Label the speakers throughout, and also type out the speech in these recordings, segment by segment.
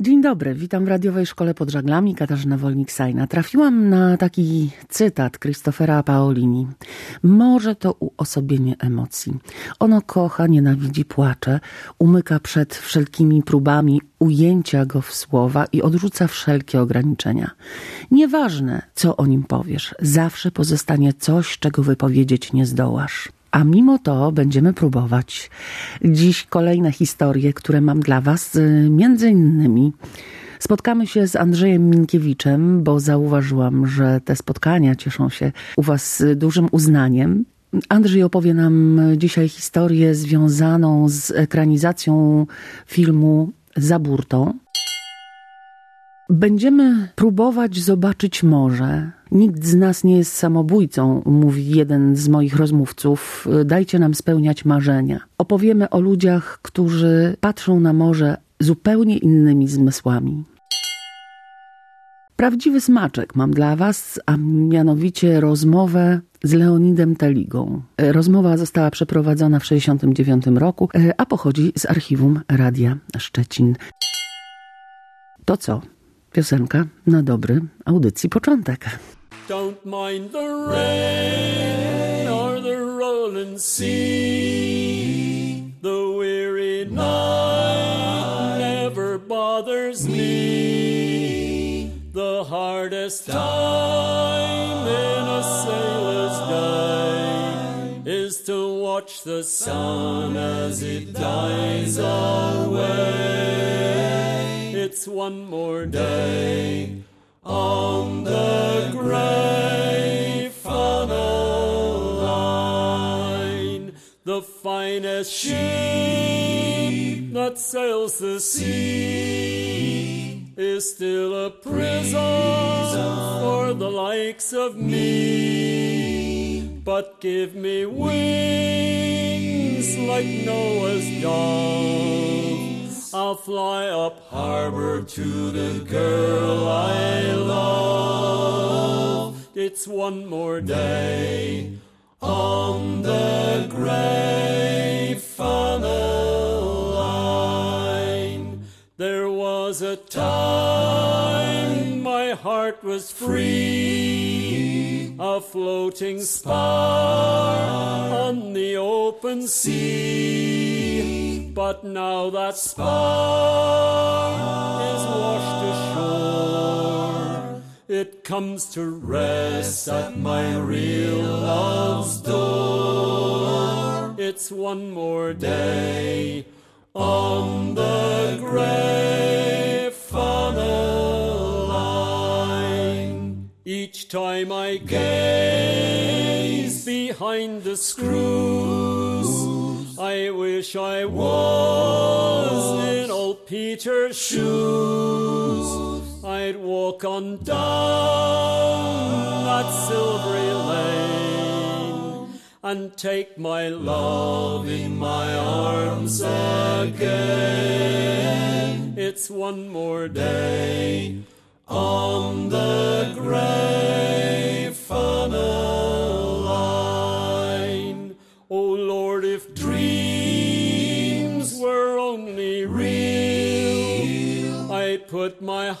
Speaker 1: Dzień dobry, witam w radiowej szkole pod żaglami Katarzyna Wolnik-Sajna. Trafiłam na taki cytat Christophera Paolini. Może to uosobienie emocji. Ono kocha, nienawidzi, płacze, umyka przed wszelkimi próbami ujęcia go w słowa i odrzuca wszelkie ograniczenia. Nieważne, co o nim powiesz, zawsze pozostanie coś, czego wypowiedzieć nie zdołasz. A mimo to będziemy próbować. Dziś kolejne historie, które mam dla Was, y, między innymi spotkamy się z Andrzejem Minkiewiczem, bo zauważyłam, że te spotkania cieszą się u Was dużym uznaniem. Andrzej opowie nam dzisiaj historię związaną z ekranizacją filmu Zaburtą. Będziemy próbować zobaczyć morze. Nikt z nas nie jest samobójcą, mówi jeden z moich rozmówców. Dajcie nam spełniać marzenia. Opowiemy o ludziach, którzy patrzą na morze zupełnie innymi zmysłami. Prawdziwy smaczek mam dla Was, a mianowicie rozmowę z Leonidem Teligą. Rozmowa została przeprowadzona w 1969 roku, a pochodzi z archiwum Radia Szczecin. To co? Piosenka na dobry audycji początek. Don't mind the rain or the rolling sea. The weary night never bothers me. The hardest time in a sailor's day is to watch the sun as it dies away it's one more day on the gray funnel line. The finest ship that sails the sea is still a prison for the likes of me. But give me wings like Noah's dove I'll fly up harbor to the girl I love. It's one more day on the gray funnel line. There was a time my heart was free, a floating spar on the open sea but now that spar is washed ashore, it comes to rest at my real love's door. It's one more day on the gray funnel line. Each time I gaze behind the screws I wish I was in old Peter's shoes. I'd walk on down that silvery lane and take my love in my arms again. It's one more day on the grave funnel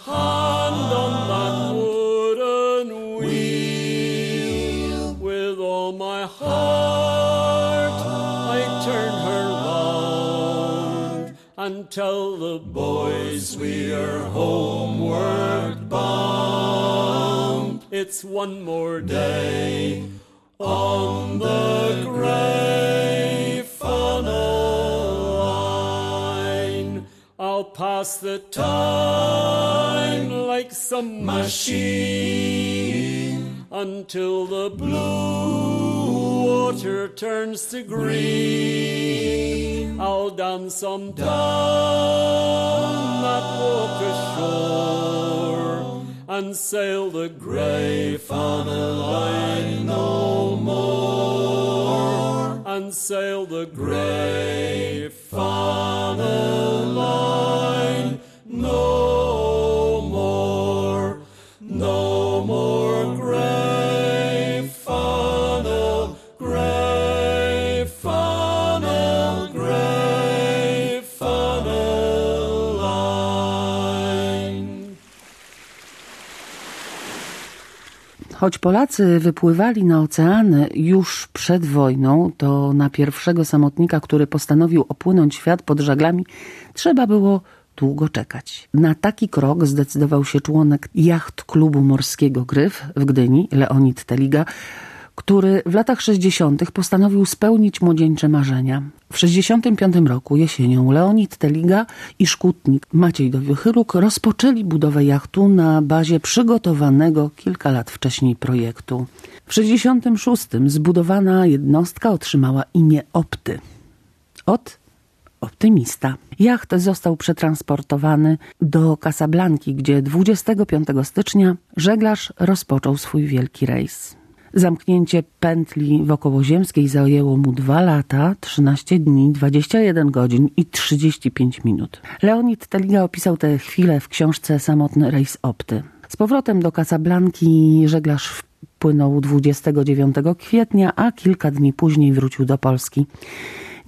Speaker 1: hand on that wooden wheel. With all my heart, I turn her round and tell the boys we are homeward bound. It's one more day on the grave pass the time like some machine until the blue water turns to green. I'll dance some down that water shore and sail the grey funnel line no more and sail the grey funnel line
Speaker 2: Choć Polacy wypływali na oceany już przed wojną, to na pierwszego samotnika, który postanowił opłynąć świat pod żaglami, trzeba było długo czekać. Na taki krok zdecydował się członek jacht klubu morskiego Gryf w Gdyni, Leonid Teliga, który w latach 60. postanowił spełnić młodzieńcze marzenia. W 65 roku jesienią Leonid Teliga i szkutnik Maciej Dowiechyluk rozpoczęli budowę jachtu na bazie przygotowanego kilka lat wcześniej projektu. W 66 zbudowana jednostka otrzymała imię Opty. Od optymista. Jacht został przetransportowany do Casablanki, gdzie 25 stycznia żeglarz rozpoczął swój wielki rejs. Zamknięcie pętli wokołoziemskiej zajęło mu 2 lata, 13 dni, 21 godzin i 35 minut. Leonid Teliga opisał tę chwilę w książce Samotny rejs Opty. Z powrotem do Casablanki żeglarz wpłynął 29 kwietnia, a kilka dni później wrócił do Polski.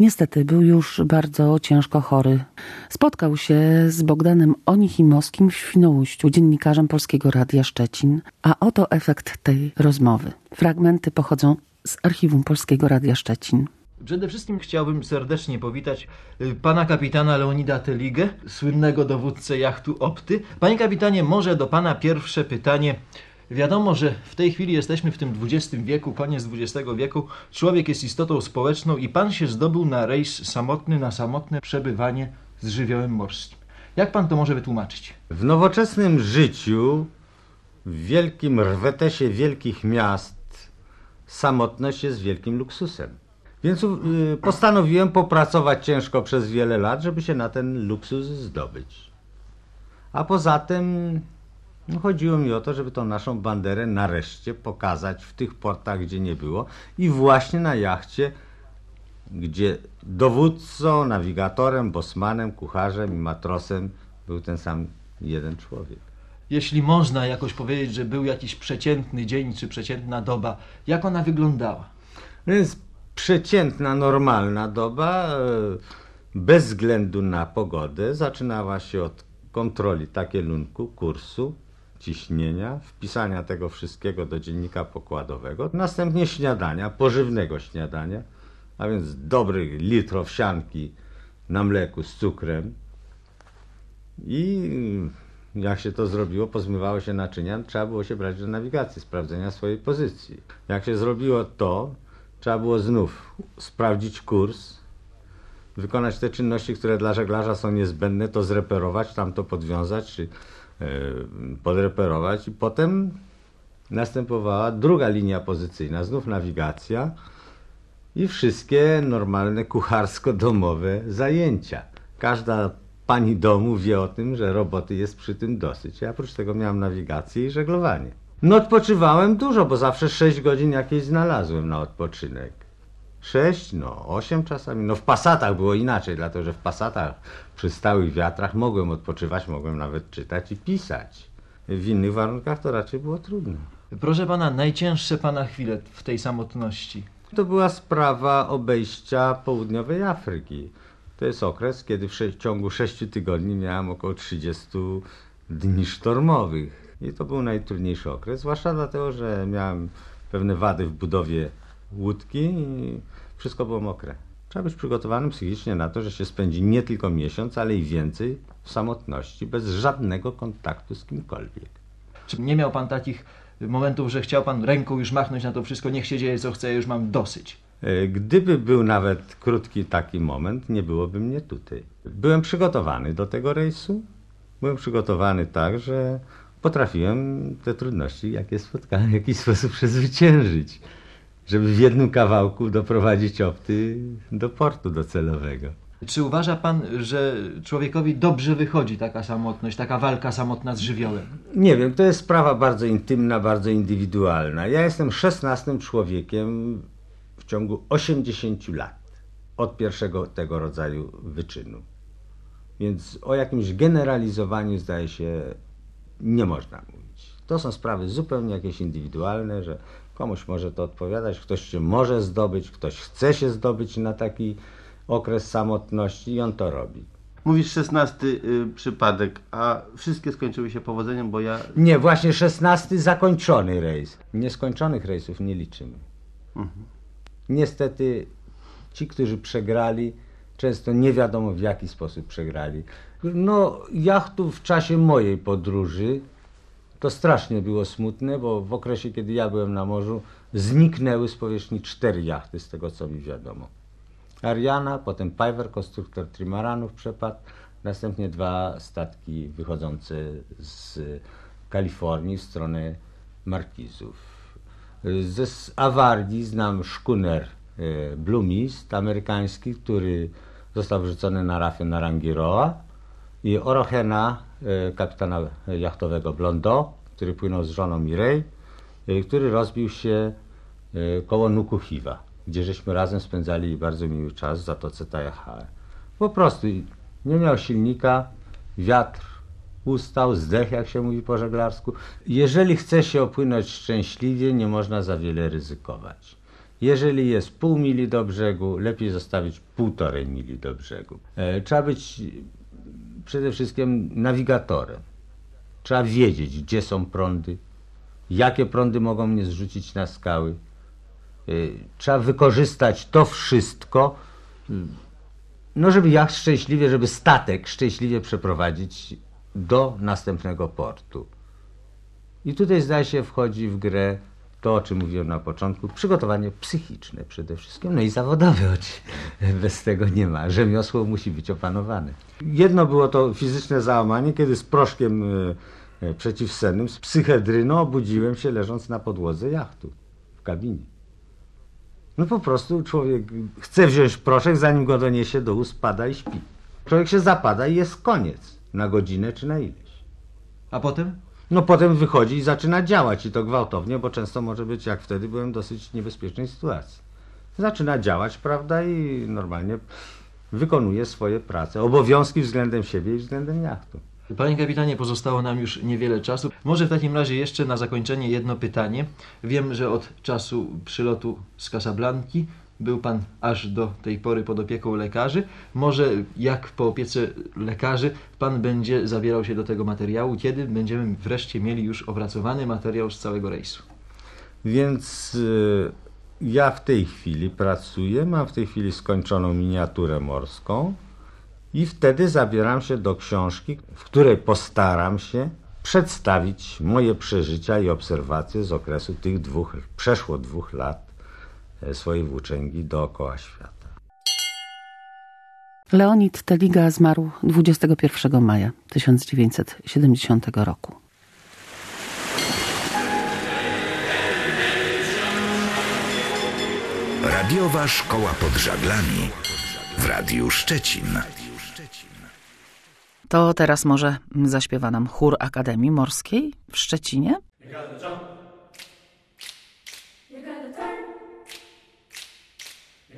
Speaker 2: Niestety był już bardzo ciężko chory. Spotkał się z Bogdanem Onichimowskim w Świnoujściu, dziennikarzem Polskiego Radia Szczecin. A oto efekt tej rozmowy. Fragmenty pochodzą z archiwum Polskiego Radia Szczecin.
Speaker 3: Przede wszystkim chciałbym serdecznie powitać y, pana kapitana Leonida Teligę, słynnego dowódcę jachtu Opty. Panie kapitanie, może do pana pierwsze pytanie. Wiadomo, że w tej chwili jesteśmy w tym XX wieku, koniec XX wieku. Człowiek jest istotą społeczną i pan się zdobył na rejs samotny, na samotne przebywanie z żywiołem morskim. Jak pan to może wytłumaczyć?
Speaker 4: W nowoczesnym życiu, w wielkim rwetesie wielkich miast, samotność jest wielkim luksusem. Więc y, postanowiłem popracować ciężko przez wiele lat, żeby się na ten luksus zdobyć. A poza tym no, chodziło mi o to, żeby tą naszą banderę nareszcie pokazać w tych portach, gdzie nie było i właśnie na jachcie, gdzie dowódcą, nawigatorem, bosmanem, kucharzem i matrosem był ten sam jeden człowiek.
Speaker 3: Jeśli można jakoś powiedzieć, że był jakiś przeciętny dzień czy przeciętna doba, jak ona wyglądała?
Speaker 4: No więc przeciętna, normalna doba, e, bez względu na pogodę, zaczynała się od kontroli takielunku, kursu, ciśnienia, wpisania tego wszystkiego do dziennika pokładowego, następnie śniadania, pożywnego śniadania, a więc dobry litr owsianki na mleku z cukrem i jak się to zrobiło, pozmywało się naczynia, trzeba było się brać do nawigacji, sprawdzenia swojej pozycji. Jak się zrobiło to, trzeba było znów sprawdzić kurs, wykonać te czynności, które dla żeglarza są niezbędne, to zreperować, tam to podwiązać, czy podreperować i potem następowała druga linia pozycyjna, znów nawigacja i wszystkie normalne kucharsko-domowe zajęcia. Każda pani domu wie o tym, że roboty jest przy tym dosyć. Ja oprócz tego miałem nawigację i żeglowanie. No odpoczywałem dużo, bo zawsze 6 godzin jakieś znalazłem na odpoczynek. Sześć, no osiem czasami. No w pasatach było inaczej, dlatego że w pasatach przy stałych wiatrach mogłem odpoczywać, mogłem nawet czytać i pisać. W innych warunkach to raczej było trudno.
Speaker 3: Proszę pana, najcięższe pana chwile w tej samotności.
Speaker 4: To była sprawa obejścia południowej Afryki. To jest okres, kiedy w ciągu sześciu tygodni miałem około 30 dni sztormowych. I to był najtrudniejszy okres, zwłaszcza dlatego, że miałem pewne wady w budowie łódki i wszystko było mokre. Trzeba być przygotowanym psychicznie na to, że się spędzi nie tylko miesiąc, ale i więcej w samotności, bez żadnego kontaktu z kimkolwiek.
Speaker 3: Czy nie miał pan takich momentów, że chciał pan ręką już machnąć na to wszystko, niech się dzieje co chce, już mam dosyć?
Speaker 4: E, gdyby był nawet krótki taki moment, nie byłoby mnie tutaj. Byłem przygotowany do tego rejsu. Byłem przygotowany tak, że potrafiłem te trudności, jakie spotkałem, w jakiś sposób przezwyciężyć żeby w jednym kawałku doprowadzić opty do portu docelowego.
Speaker 3: Czy uważa pan, że człowiekowi dobrze wychodzi taka samotność, taka walka samotna z żywiołem?
Speaker 4: Nie wiem, to jest sprawa bardzo intymna, bardzo indywidualna. Ja jestem szesnastym człowiekiem w ciągu 80 lat od pierwszego tego rodzaju wyczynu. Więc o jakimś generalizowaniu zdaje się nie można mówić. To są sprawy zupełnie jakieś indywidualne, że Komuś może to odpowiadać, ktoś się może zdobyć, ktoś chce się zdobyć na taki okres samotności i on to robi.
Speaker 5: Mówisz szesnasty y, przypadek, a wszystkie skończyły się powodzeniem, bo ja...
Speaker 4: Nie, właśnie szesnasty zakończony rejs. Nieskończonych rejsów nie liczymy. Niestety ci, którzy przegrali, często nie wiadomo w jaki sposób przegrali. No, jachtów w czasie mojej podróży to strasznie było smutne, bo w okresie, kiedy ja byłem na morzu, zniknęły z powierzchni cztery jachty, z tego co mi wiadomo. Ariana, potem Piver, konstruktor trimaranów przepadł, następnie dwa statki wychodzące z Kalifornii w stronę Markizów. Ze awarii znam szkuner e, Blue Mist amerykański, który został wrzucony na rafie na Rangiroa i Orochena, e, kapitana jachtowego Blondo, który płynął z żoną Mirej, e, który rozbił się e, koło Nukuhiwa, gdzie żeśmy razem spędzali bardzo miły czas w Zatoce Tajahae. Po prostu nie miał silnika, wiatr ustał, zdech, jak się mówi po żeglarsku. Jeżeli chce się opłynąć szczęśliwie, nie można za wiele ryzykować. Jeżeli jest pół mili do brzegu, lepiej zostawić półtorej mili do brzegu. E, trzeba być przede wszystkim nawigatorem. Trzeba wiedzieć, gdzie są prądy, jakie prądy mogą mnie zrzucić na skały. Y, Trzeba wykorzystać to wszystko, no żeby jacht szczęśliwie, żeby statek szczęśliwie przeprowadzić do następnego portu. I tutaj zdaje się wchodzi w grę to, o czym mówiłem na początku, przygotowanie psychiczne przede wszystkim, no i zawodowe, oczywiście. bez tego nie ma. Rzemiosło musi być opanowane. Jedno było to fizyczne załamanie, kiedy z proszkiem e, e, przeciwsennym, z psychedryną obudziłem się leżąc na podłodze jachtu w kabinie. No po prostu człowiek chce wziąć proszek, zanim go doniesie do ust, pada i śpi. Człowiek się zapada i jest koniec. Na godzinę czy na ileś.
Speaker 3: A potem?
Speaker 4: No potem wychodzi i zaczyna działać i to gwałtownie, bo często może być, jak wtedy byłem, dosyć niebezpiecznej sytuacji. Zaczyna działać, prawda, i normalnie wykonuje swoje prace, obowiązki względem siebie i względem jachtu.
Speaker 3: Panie kapitanie, pozostało nam już niewiele czasu. Może w takim razie jeszcze na zakończenie jedno pytanie. Wiem, że od czasu przylotu z Casablanki był pan aż do tej pory pod opieką lekarzy. Może jak po opiece lekarzy pan będzie zabierał się do tego materiału, kiedy będziemy wreszcie mieli już opracowany materiał z całego rejsu?
Speaker 4: Więc y, ja w tej chwili pracuję, mam w tej chwili skończoną miniaturę morską i wtedy zabieram się do książki, w której postaram się przedstawić moje przeżycia i obserwacje z okresu tych dwóch, przeszło dwóch lat swojej włóczęgi dookoła świata.
Speaker 1: Leonid Teliga zmarł 21 maja 1970 roku.
Speaker 6: Radiowa Szkoła pod Żaglami w Radiu Szczecin.
Speaker 1: To teraz może zaśpiewa nam chór Akademii Morskiej w Szczecinie.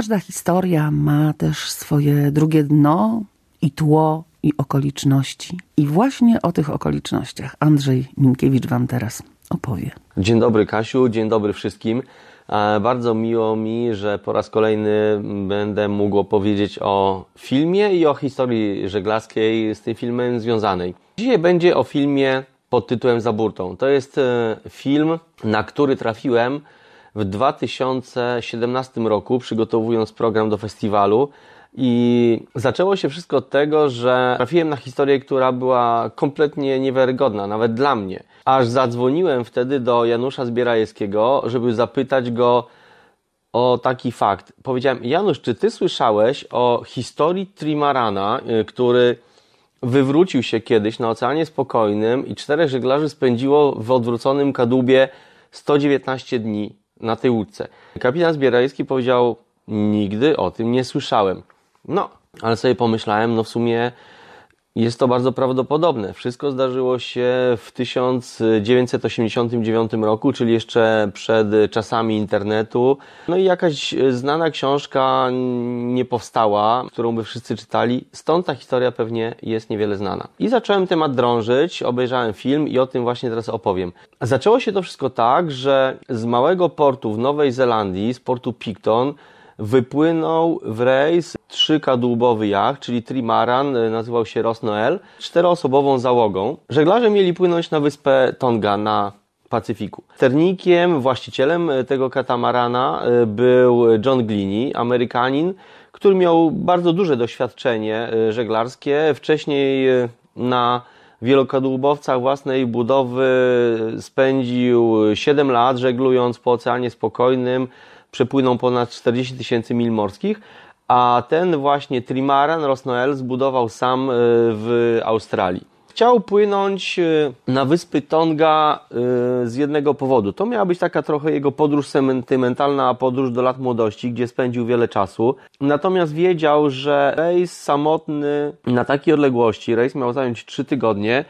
Speaker 1: Każda historia ma też swoje drugie dno i tło i okoliczności. I właśnie o tych okolicznościach Andrzej Minkiewicz wam teraz opowie.
Speaker 7: Dzień dobry Kasiu, dzień dobry wszystkim. Bardzo miło mi, że po raz kolejny będę mógł opowiedzieć o filmie i o historii żeglarskiej z tym filmem związanej. Dzisiaj będzie o filmie pod tytułem Za burtą. To jest e, film, na który trafiłem w 2017 roku, przygotowując program do festiwalu. I zaczęło się wszystko od tego, że trafiłem na historię, która była kompletnie niewiarygodna, nawet dla mnie. Aż zadzwoniłem wtedy do Janusza Zbierajewskiego, żeby zapytać go o taki fakt. Powiedziałem, Janusz, czy ty słyszałeś o historii Trimarana, y, który wywrócił się kiedyś na Oceanie Spokojnym i czterech żeglarzy spędziło w odwróconym kadłubie 119 dni na tej łódce. Kapitan Zbierajewski powiedział, nigdy o tym nie słyszałem. No, ale sobie pomyślałem, no w sumie jest to bardzo prawdopodobne. Wszystko zdarzyło się w 1989 roku, czyli jeszcze przed czasami internetu. No i jakaś znana książka nie powstała, którą by wszyscy czytali, stąd ta historia pewnie jest niewiele znana. I zacząłem temat drążyć, obejrzałem film i o tym właśnie teraz opowiem. Zaczęło się to wszystko tak, że z małego portu w Nowej Zelandii, z portu Picton, wypłynął w rejs trzykadłubowy jacht, czyli Trimaran, y, nazywał się Rosnoel, czteroosobową załogą. Żeglarze mieli płynąć na wyspę Tonga na Pacyfiku. Sternikiem, właścicielem y, tego katamarana y, był John Glini, Amerykanin, który miał bardzo duże doświadczenie żeglarskie. Wcześniej na wielokadłubowcach własnej budowy spędził 7 lat żeglując po Oceanie Spokojnym, przepłynął ponad 40 tysięcy mil morskich, a ten właśnie Trimaran Rosnoel zbudował sam y, w Australii. Chciał płynąć y, na wyspy Tonga y, z jednego powodu. To miała być taka trochę jego podróż sentymentalna, podróż do lat młodości, gdzie spędził wiele czasu. Natomiast wiedział, że rejs samotny na takiej odległości, rejs miał zająć 3 tygodnie,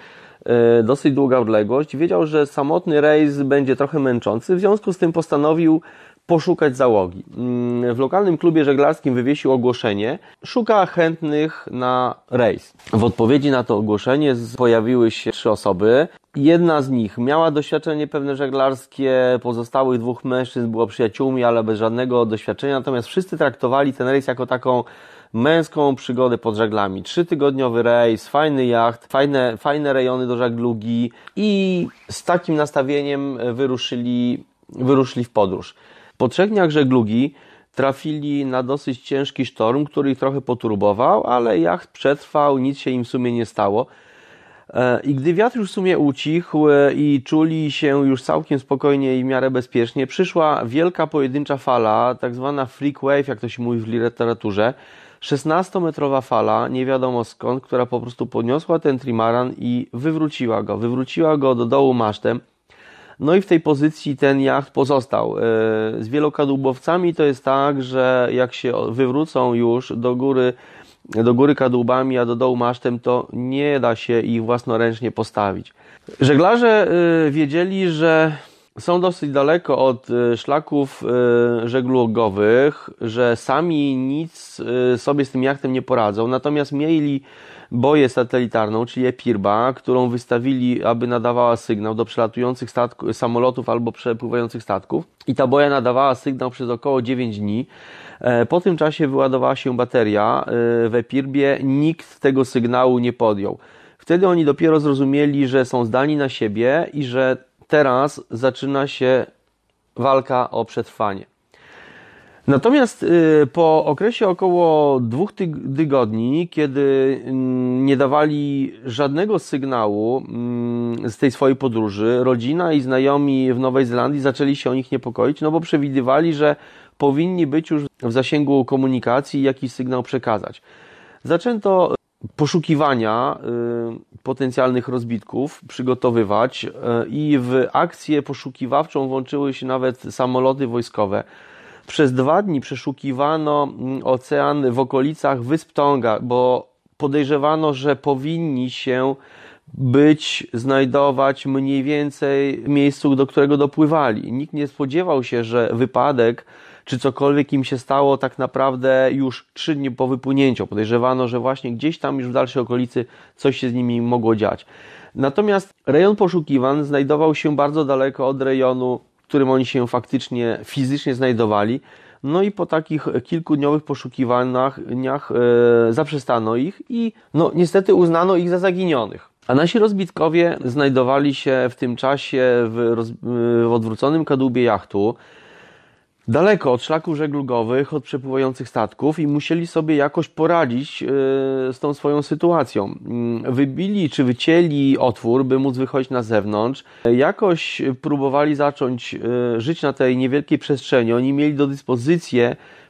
Speaker 7: dosyć długa odległość. Wiedział, że samotny rejs będzie trochę męczący, w związku z tym postanowił poszukać załogi. Mm, W lokalnym klubie żeglarskim wywiesił ogłoszenie. Szuka chętnych na rejs. W odpowiedzi na to ogłoszenie pojawiły się trzy osoby. Jedna z nich miała doświadczenie pewne żeglarskie, pozostałych dwóch mężczyzn było przyjaciółmi, ale bez żadnego doświadczenia, natomiast wszyscy traktowali ten rejs jako taką męską przygodę pod żaglami. Trzytygodniowy rejs, fajny jacht, fajne, fajne rejony do żaglugi i z takim nastawieniem wyruszyli, wyruszyli w podróż. Po trzech dniach żeglugi trafili na dosyć ciężki sztorm, który ich trochę poturbował, ale jacht przetrwał, nic się im w sumie nie stało. E, I gdy wiatr już w sumie ucichł e, i czuli się już całkiem spokojnie i w miarę bezpiecznie, przyszła wielka pojedyncza fala, tak zwana freak wave, jak to się mówi w literaturze. 16-metrowa fala, nie wiadomo skąd, która po prostu podniosła ten trimaran i wywróciła go. Wywróciła go do dołu masztem. No i w tej pozycji ten jacht pozostał. E, Z wielokadłubowcami to jest tak, że jak się wywrócą już do góry, do góry kadłubami, a do dołu masztem, to nie da się ich własnoręcznie postawić. Żeglarze e, wiedzieli, że są dosyć daleko od e, szlaków żeglugowych, że sami nic sobie z tym jachtem nie poradzą, natomiast mieli boję satelitarną, czyli EPIRBA, którą wystawili, aby nadawała sygnał do przelatujących samolotów albo przepływających statków. I ta boja nadawała sygnał przez około 9 dni. E, Po tym czasie wyładowała się bateria e, w EPIRBie, nikt tego sygnału nie podjął. Wtedy oni dopiero zrozumieli, że są zdani na siebie i że teraz zaczyna się walka o przetrwanie. Natomiast y, po okresie około dwóch tyg- tygodni, kiedy mm, nie dawali żadnego sygnału mm, z tej swojej podróży, rodzina i znajomi w Nowej Zelandii zaczęli się o nich niepokoić, no bo przewidywali, że powinni być już w zasięgu komunikacji i jakiś sygnał przekazać. Zaczęto poszukiwania y, potencjalnych rozbitków przygotowywać y, i w akcję poszukiwawczą włączyły się nawet samoloty wojskowe. Przez dwa dni przeszukiwano mm, ocean w okolicach wysp Tonga, bo podejrzewano, że powinni się być, znajdować mniej więcej w miejscu, do którego dopływali. Nikt nie spodziewał się, że wypadek czy cokolwiek im się stało tak naprawdę już trzy dni po wypłynięciu. Podejrzewano, że właśnie gdzieś tam już w dalszej okolicy coś się z nimi mogło dziać. Natomiast rejon poszukiwań znajdował się bardzo daleko od rejonu, którym oni się faktycznie fizycznie znajdowali. No i po takich kilkudniowych poszukiwaniach e, zaprzestano ich i no niestety uznano ich za zaginionych. A nasi rozbitkowie znajdowali się w tym czasie w, roz, w odwróconym kadłubie jachtu, daleko od szlaków żeglugowych, od przepływających statków i musieli sobie jakoś poradzić e, z tą swoją sytuacją. Mm, Wybili czy wycięli otwór, by móc wychodzić na zewnątrz. Jakoś próbowali zacząć e, żyć na tej niewielkiej przestrzeni. Oni mieli do dyspozycji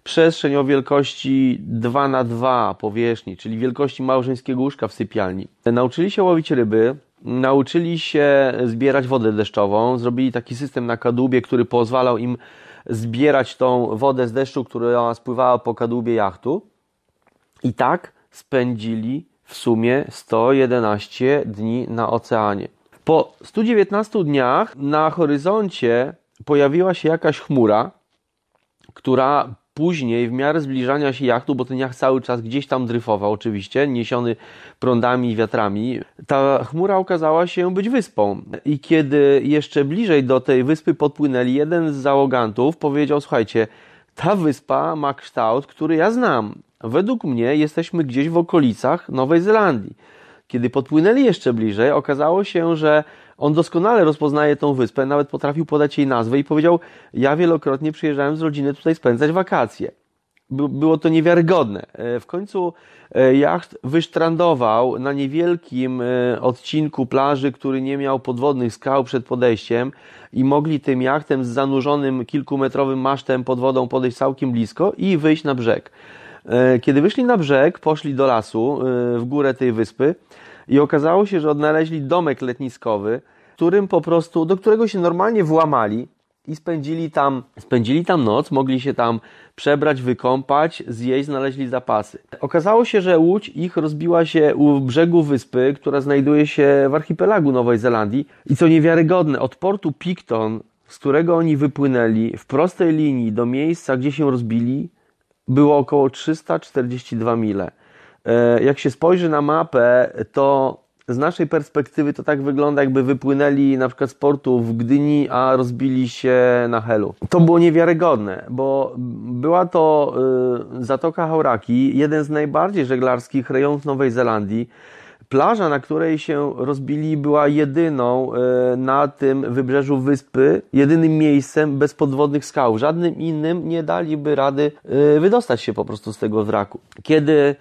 Speaker 7: przestrzeń o wielkości 2 na 2 powierzchni, czyli wielkości małżeńskiego łóżka w sypialni. Nauczyli się łowić ryby, nauczyli się zbierać wodę deszczową, zrobili taki system na kadłubie, który pozwalał im zbierać tą wodę z deszczu, która spływała po kadłubie jachtu. I tak spędzili w sumie 111 dni na oceanie. Po 119 dniach na horyzoncie pojawiła się jakaś chmura, która później w miarę zbliżania się jachtu, bo ten jacht cały czas gdzieś tam dryfował oczywiście, niesiony prądami i wiatrami, ta chmura okazała się być wyspą. I kiedy jeszcze bliżej do tej wyspy podpłynęli, jeden z załogantów powiedział, słuchajcie, ta wyspa ma kształt, który ja znam. Według mnie jesteśmy gdzieś w okolicach Nowej Zelandii. Kiedy podpłynęli jeszcze bliżej, okazało się, że on doskonale rozpoznaje tą wyspę, nawet potrafił podać jej nazwę i powiedział: Ja wielokrotnie przyjeżdżałem z rodziny tutaj spędzać wakacje. By- Było to niewiarygodne. E, W końcu e, jacht wysztrandował na niewielkim e, odcinku plaży, który nie miał podwodnych skał przed podejściem i mogli tym jachtem z zanurzonym kilkumetrowym masztem pod wodą podejść całkiem blisko i wyjść na brzeg. Kiedy wyszli na brzeg, poszli do lasu w górę tej wyspy i okazało się, że odnaleźli domek letniskowy, którym po prostu, do którego się normalnie włamali i spędzili tam, spędzili tam noc, mogli się tam przebrać, wykąpać, zjeść, znaleźli zapasy. Okazało się, że łódź ich rozbiła się u brzegu wyspy, która znajduje się w archipelagu Nowej Zelandii i co niewiarygodne, od portu Picton, z którego oni wypłynęli w prostej linii do miejsca, gdzie się rozbili, było około 342 mile. E, Jak się spojrzy na mapę, to z naszej perspektywy to tak wygląda, jakby wypłynęli na przykład z portu w Gdyni, a rozbili się na Helu. To było niewiarygodne, bo była to y, Zatoka Hauraki, jeden z najbardziej żeglarskich rejonów Nowej Zelandii. Plaża, na której się rozbili, była jedyną e, na tym wybrzeżu wyspy, jedynym miejscem bez podwodnych skał. Żadnym innym nie daliby rady e, wydostać się po prostu z tego wraku. Kiedy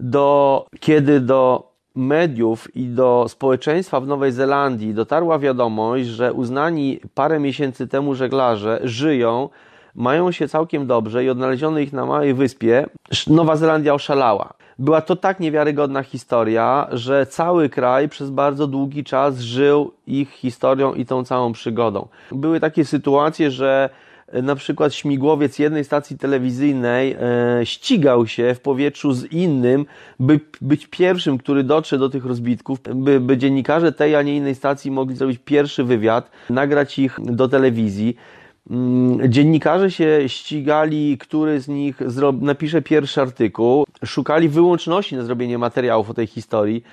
Speaker 7: do, kiedy do mediów i do społeczeństwa w Nowej Zelandii dotarła wiadomość, że uznani parę miesięcy temu żeglarze żyją, mają się całkiem dobrze i odnaleziono ich na małej wyspie, Nowa Zelandia oszalała. Była to tak niewiarygodna historia, że cały kraj przez bardzo długi czas żył ich historią i tą całą przygodą. Były takie sytuacje, że na przykład śmigłowiec jednej stacji telewizyjnej e, ścigał się w powietrzu z innym, by być pierwszym, który dotrze do tych rozbitków, by, by dziennikarze tej, a nie innej stacji mogli zrobić pierwszy wywiad, nagrać ich do telewizji. Mm, Dziennikarze się ścigali, który z nich napisze pierwszy artykuł. Szukali wyłączności na zrobienie materiałów o tej historii.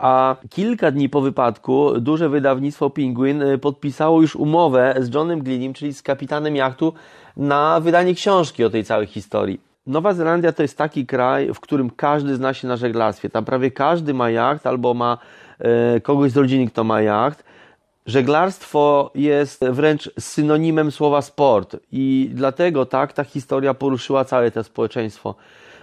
Speaker 7: A kilka dni po wypadku duże wydawnictwo Penguin y, podpisało już umowę z Johnem Glynnem, czyli z kapitanem jachtu, na wydanie książki o tej całej historii. Nowa Zelandia to jest taki kraj, w którym każdy zna się na żeglarstwie. Tam prawie każdy ma jacht albo ma e, kogoś z rodziny, kto ma jacht. Żeglarstwo jest wręcz synonimem słowa sport i dlatego tak ta historia poruszyła całe to społeczeństwo.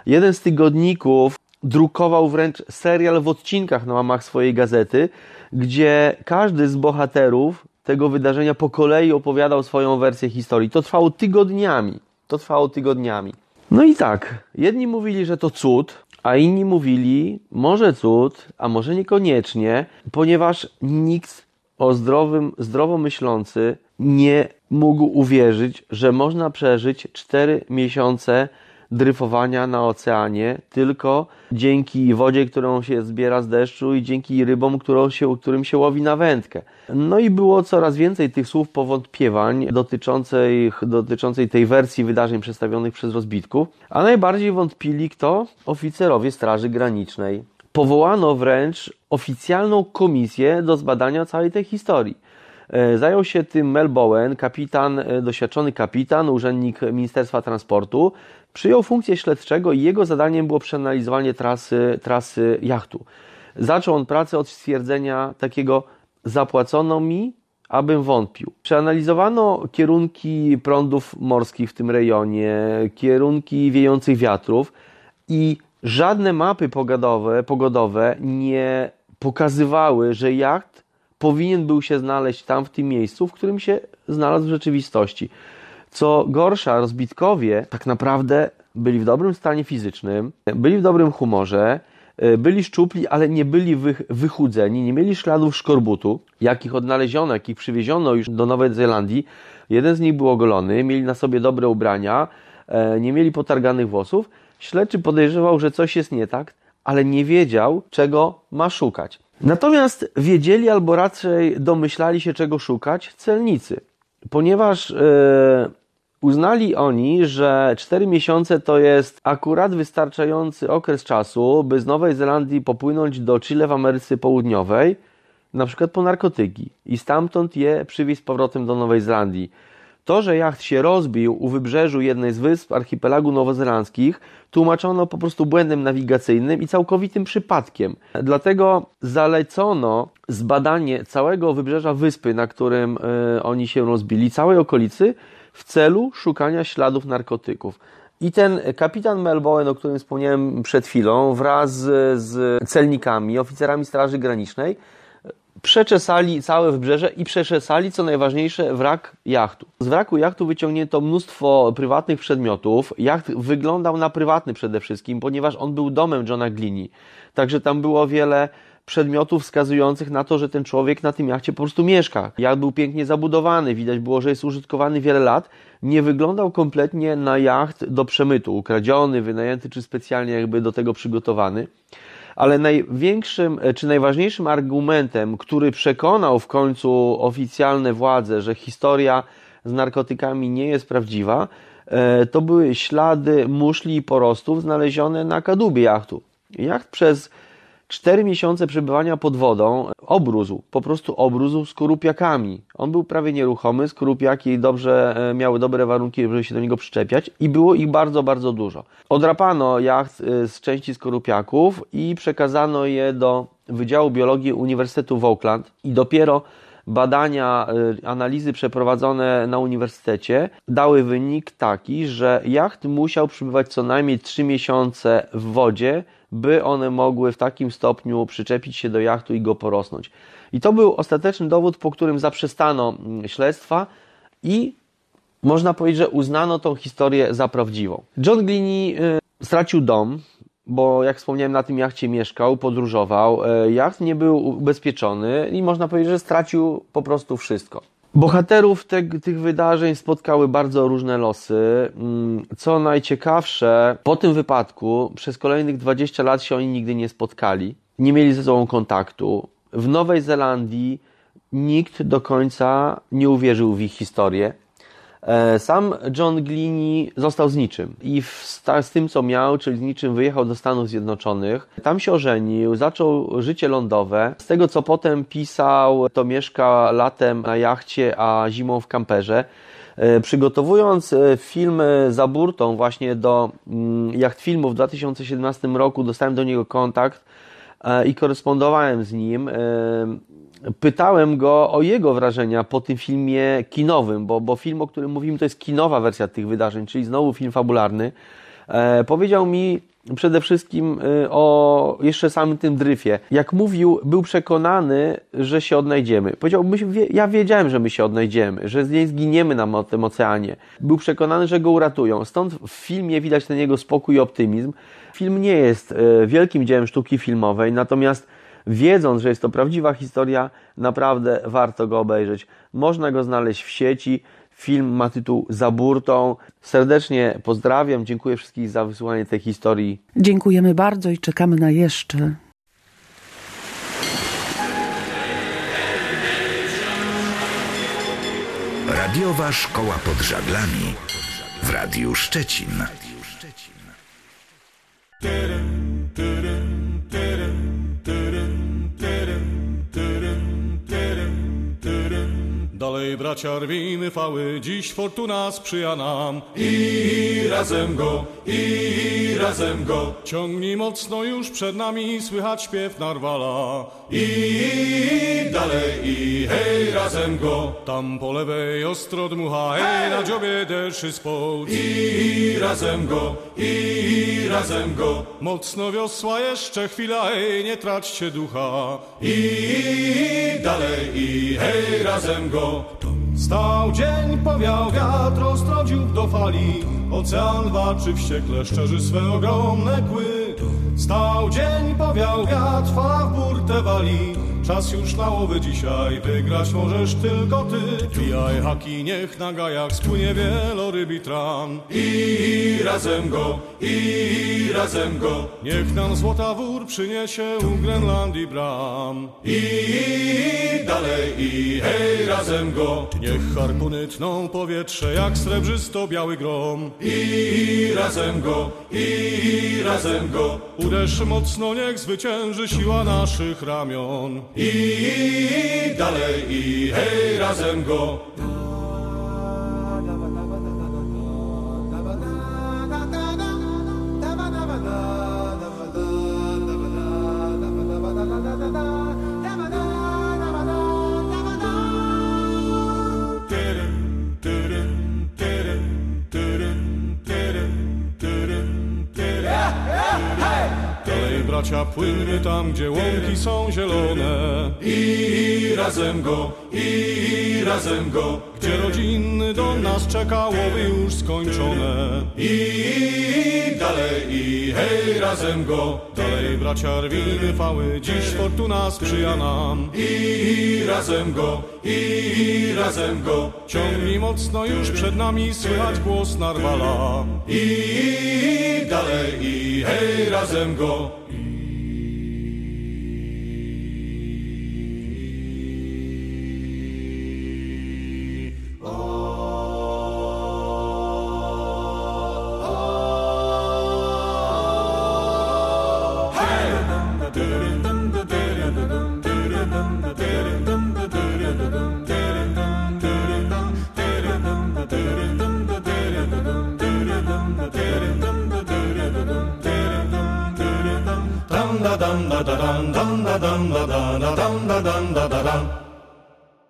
Speaker 7: Jeden z tygodników drukował wręcz serial w odcinkach na łamach swojej gazety, gdzie każdy z bohaterów tego wydarzenia po kolei opowiadał swoją wersję historii. To trwało tygodniami. To trwało tygodniami. No i tak, jedni mówili, że to cud, a inni mówili, może cud, a może niekoniecznie, ponieważ nikt o zdrowym, zdrowo myślący nie mógł uwierzyć, że można przeżyć 4 miesiące dryfowania na oceanie, tylko dzięki wodzie, którą się zbiera z deszczu i dzięki rybom, którą się, którym się łowi na wędkę. No i było coraz więcej tych słów powątpiewań dotyczącej, dotyczącej tej wersji wydarzeń przedstawionych przez rozbitków, a najbardziej wątpili kto? Oficerowie Straży Granicznej. Powołano wręcz oficjalną komisję do zbadania całej tej historii. E, Zajął się tym Mel Bowen, kapitan, e, doświadczony kapitan, urzędnik Ministerstwa Transportu. Przyjął funkcję śledczego i jego zadaniem było przeanalizowanie trasy, trasy jachtu. Zaczął on pracę od stwierdzenia takiego zapłacono mi, abym wątpił. Przeanalizowano kierunki prądów morskich w tym rejonie, kierunki wiejących wiatrów i żadne mapy pogodowe, pogodowe nie pokazywały, że jacht powinien był się znaleźć tam w tym miejscu, w którym się znalazł w rzeczywistości. Co gorsza, rozbitkowie tak naprawdę byli w dobrym stanie fizycznym, byli w dobrym humorze, e, byli szczupli, ale nie byli wy, wychudzeni, nie mieli śladów szkorbutu, jakich odnaleziono, jakich przywieziono już do Nowej Zelandii. Jeden z nich był ogolony, mieli na sobie dobre ubrania, e, nie mieli potarganych włosów. Śledczy podejrzewał, że coś jest nie tak, ale nie wiedział, czego ma szukać. Natomiast wiedzieli, albo raczej domyślali się, czego szukać, celnicy. Ponieważ e, uznali oni, że 4 miesiące to jest akurat wystarczający okres czasu, by z Nowej Zelandii popłynąć do Chile w Ameryce Południowej, na przykład po narkotyki, i stamtąd je przywieźć z powrotem do Nowej Zelandii. To, że jacht się rozbił u wybrzeżu jednej z wysp archipelagu nowozelandzkich, tłumaczono po prostu błędem nawigacyjnym i całkowitym przypadkiem. Dlatego zalecono zbadanie całego wybrzeża wyspy, na którym e, oni się rozbili, całej okolicy, w celu szukania śladów narkotyków. I ten kapitan Melbourne, o którym wspomniałem przed chwilą, wraz z celnikami, oficerami Straży Granicznej, przeczesali całe wybrzeże i przeczesali, co najważniejsze, wrak jachtu. Z wraku jachtu wyciągnięto mnóstwo prywatnych przedmiotów. Jacht wyglądał na prywatny przede wszystkim, ponieważ on był domem Johna Glini. Także tam było wiele przedmiotów wskazujących na to, że ten człowiek na tym jachcie po prostu mieszka. Jacht był pięknie zabudowany, widać było, że jest użytkowany wiele lat. Nie wyglądał kompletnie na jacht do przemytu, ukradziony, wynajęty czy specjalnie jakby do tego przygotowany. Ale największym e, czy najważniejszym argumentem, który przekonał w końcu oficjalne władze, że historia z narkotykami nie jest prawdziwa, e, to były ślady muszli i porostów znalezione na kadłubie jachtu. Jacht przez cztery miesiące przebywania pod wodą obrózł, po prostu obrózł skorupiakami. On był prawie nieruchomy, skorupiaki dobrze, e, miały dobre warunki, żeby się do niego przyczepiać i było ich bardzo, bardzo dużo. Odrapano jacht e, z części skorupiaków i przekazano je do Wydziału Biologii Uniwersytetu w Auckland i dopiero badania, y, analizy przeprowadzone na uniwersytecie dały wynik taki, że jacht musiał przebywać co najmniej 3 miesiące w wodzie, by one mogły w takim stopniu przyczepić się do jachtu i go porosnąć. I to był ostateczny dowód, po którym zaprzestano mm, śledztwa i można powiedzieć, że uznano tą historię za prawdziwą. John Glini y, stracił dom, bo jak wspomniałem, na tym jachcie mieszkał, podróżował. E, Jacht nie był ubezpieczony i można powiedzieć, że stracił po prostu wszystko. Bohaterów te, tych wydarzeń spotkały bardzo różne losy. Mm, Co najciekawsze, po tym wypadku przez kolejnych 20 lat się oni nigdy nie spotkali. Nie mieli ze sobą kontaktu. W Nowej Zelandii nikt do końca nie uwierzył w ich historię. E, Sam John Glini został z niczym i w, z tym, co miał, czyli z niczym, wyjechał do Stanów Zjednoczonych. Tam się ożenił, zaczął życie lądowe. Z tego, co potem pisał, to mieszka latem na jachcie, a zimą w kamperze. E, Przygotowując e, film za burtą właśnie do mm, jacht w 2017 roku, dostałem do niego kontakt i korespondowałem z nim. Pytałem go o jego wrażenia po tym filmie kinowym, bo, bo film, o którym mówimy, to jest kinowa wersja tych wydarzeń, czyli znowu film fabularny. E, powiedział mi przede wszystkim e, o jeszcze samym tym dryfie. Jak mówił, był przekonany, że się odnajdziemy. Powiedział, ja wiedziałem, że my się odnajdziemy, że nie zginiemy na tym oceanie. Był przekonany, że go uratują. Stąd w filmie widać ten jego spokój i optymizm. Film nie jest e, wielkim dziełem sztuki filmowej, natomiast wiedząc, że jest to prawdziwa historia, naprawdę warto go obejrzeć. Można go znaleźć w sieci. Film ma tytuł Za burtą. Serdecznie pozdrawiam, dziękuję wszystkich za wysłuchanie tej historii.
Speaker 2: Dziękujemy bardzo i czekamy na jeszcze.
Speaker 6: Radiowa Szkoła pod Żaglami w Radiu Szczecin.
Speaker 8: Bracia rwijmy fały, dziś fortuna sprzyja nam. I razem go, i razem go. Ciągnij mocno już przed nami, słychać śpiew narwala. I dalej, i hej, razem go. Tam po lewej ostro dmucha, hej, na dziobie derszy społcz. I razem go, i razem go. Mocno wiosła jeszcze chwila, hej, nie traćcie ducha. I dalej, i hej, razem go. Stał dzień, powiał wiatr, ostro dziób do fali. Ocean walczy wściekle, szczerzy swe ogromne kły. Stał dzień, powiał wiatr, fala w burtę wali. Czas już na łowy dzisiaj, wygrać możesz tylko ty. Wbijaj haki, niech na gajach spłynie wielorybi tran. I razem go, i razem go. Niech nam złota wór przyniesie u Grenlandii bram. I dalej, i hej, razem go. Niech harpuny tną powietrze jak srebrzysto-biały grom. I razem go, i razem go. Uderz mocno, niech zwycięży siła naszych ramion. I dalej, i hej, razem go. Płyńmy tam, gdzie łąki są zielone. I razem go, i razem go. Gdzie rodzinny dom nas czeka, łowy już skończone. I dalej, i hej, razem go. Dalej bracia rwijmy fały, dziś fortuna sprzyja nam. I razem go, i razem go. Ciągnij mocno, już przed nami słychać głos narwala. I dalej, i hej, razem go.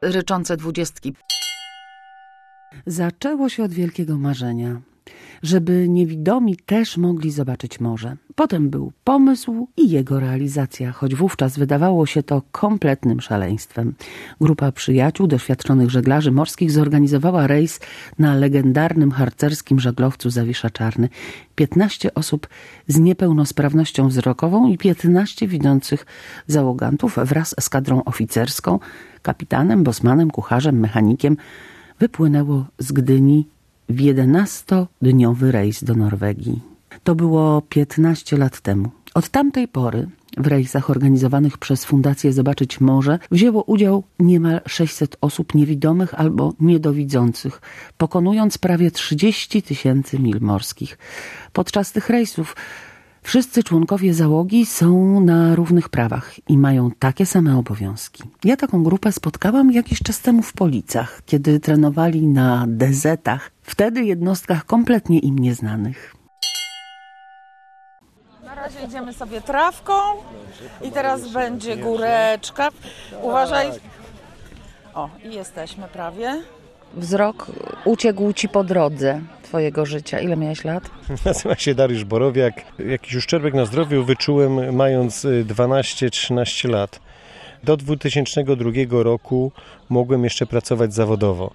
Speaker 2: Ryczące dwudziestki. Zaczęło się od wielkiego marzenia, żeby niewidomi też mogli zobaczyć morze. Potem był pomysł i jego realizacja, choć wówczas wydawało się to kompletnym szaleństwem. Grupa przyjaciół, doświadczonych żeglarzy morskich zorganizowała rejs na legendarnym harcerskim żaglowcu Zawisza Czarny. 15 osób z niepełnosprawnością wzrokową i 15 widzących załogantów wraz z kadrą oficerską, kapitanem, bosmanem, kucharzem, mechanikiem wypłynęło z Gdyni w 11-dniowy rejs do Norwegii. To było 15 lat temu. Od tamtej pory w rejsach organizowanych przez Fundację Zobaczyć Morze wzięło udział niemal 600 osób niewidomych albo niedowidzących, pokonując prawie 30 tysięcy mil morskich. Podczas tych rejsów Wszyscy członkowie załogi są na równych prawach i mają takie same obowiązki. Ja taką grupę spotkałam jakiś czas temu w Policach, kiedy trenowali na dezetach, wtedy jednostkach kompletnie im nieznanych.
Speaker 9: Na razie idziemy sobie trawką i teraz będzie góreczka. Uważaj. O, i jesteśmy prawie.
Speaker 2: Wzrok uciekł ci po drodze twojego życia. Ile miałeś lat?
Speaker 10: Nazywa się Dariusz Borowiak. Jakiś uszczerbek na zdrowiu wyczułem mając y, 12-13 lat. Do 2002 roku mogłem jeszcze pracować zawodowo.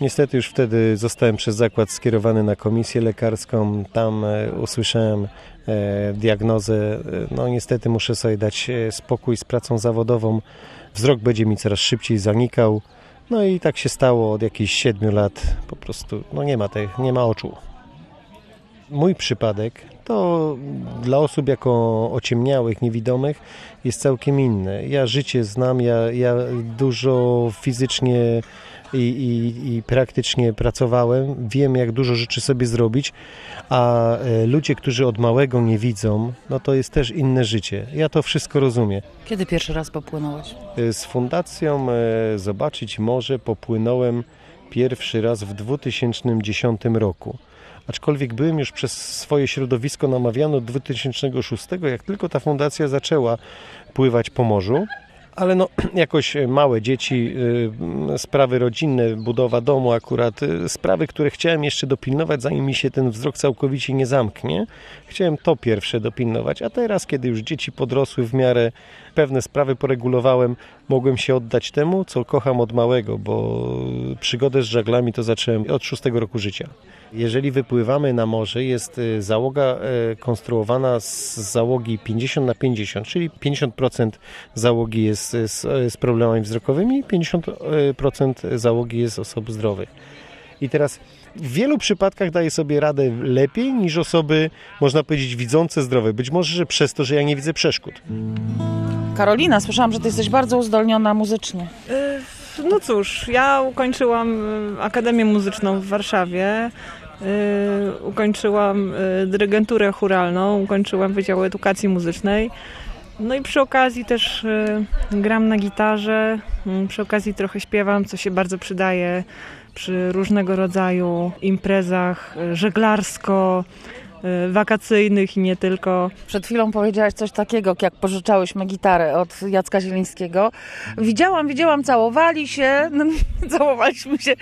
Speaker 10: Niestety już wtedy zostałem przez zakład skierowany na komisję lekarską. Tam e, usłyszałem e, diagnozę. No niestety muszę sobie dać e, spokój z pracą zawodową. Wzrok będzie mi coraz szybciej zanikał. No i tak się stało od jakichś siedmiu lat. Po prostu no nie ma tych, nie ma oczu. Mój przypadek to dla osób jako ociemniałych, niewidomych jest całkiem inny. Ja życie znam, ja, ja dużo fizycznie i, i, i praktycznie pracowałem. Wiem, jak dużo rzeczy sobie zrobić, a e, ludzie, którzy od małego nie widzą, no to jest też inne życie. Ja to wszystko rozumiem.
Speaker 1: Kiedy pierwszy raz popłynąłeś?
Speaker 10: E, Z fundacją e, Zobaczyć Morze popłynąłem pierwszy raz w 2010 roku. Aczkolwiek byłem już przez swoje środowisko namawiany od 2006, jak tylko ta fundacja zaczęła pływać po morzu. Ale no, jakoś małe dzieci, y, sprawy rodzinne, budowa domu akurat, y, sprawy, które chciałem jeszcze dopilnować, zanim mi się ten wzrok całkowicie nie zamknie. Chciałem to pierwsze dopilnować, a teraz, kiedy już dzieci podrosły w miarę, pewne sprawy poregulowałem, mogłem się oddać temu, co kocham od małego, bo przygodę z żaglami to zacząłem od szóstego roku życia. Jeżeli wypływamy na morze, jest y, załoga e, konstruowana z załogi 50 na 50, czyli 50% załogi jest z, z problemami wzrokowymi, 50% załogi jest osób zdrowych. I teraz w wielu przypadkach daje sobie radę lepiej niż osoby, można powiedzieć, widzące zdrowe. Być może, że przez to, że ja nie widzę przeszkód.
Speaker 2: Karolina, słyszałam, że ty jesteś bardzo uzdolniona muzycznie.
Speaker 11: Y, No cóż, ja ukończyłam y, Akademię Muzyczną w Warszawie. Y, Ukończyłam y, dyrygenturę churalną, ukończyłam Wydział Edukacji Muzycznej. No i przy okazji też y, gram na gitarze, y, przy okazji trochę śpiewam, co się bardzo przydaje przy różnego rodzaju imprezach żeglarsko, wakacyjnych i nie tylko.
Speaker 2: Przed chwilą powiedziałaś coś takiego, jak pożyczałyśmy gitarę od Jacka Zielińskiego. Widziałam, widziałam, całowali się, całowaliśmy się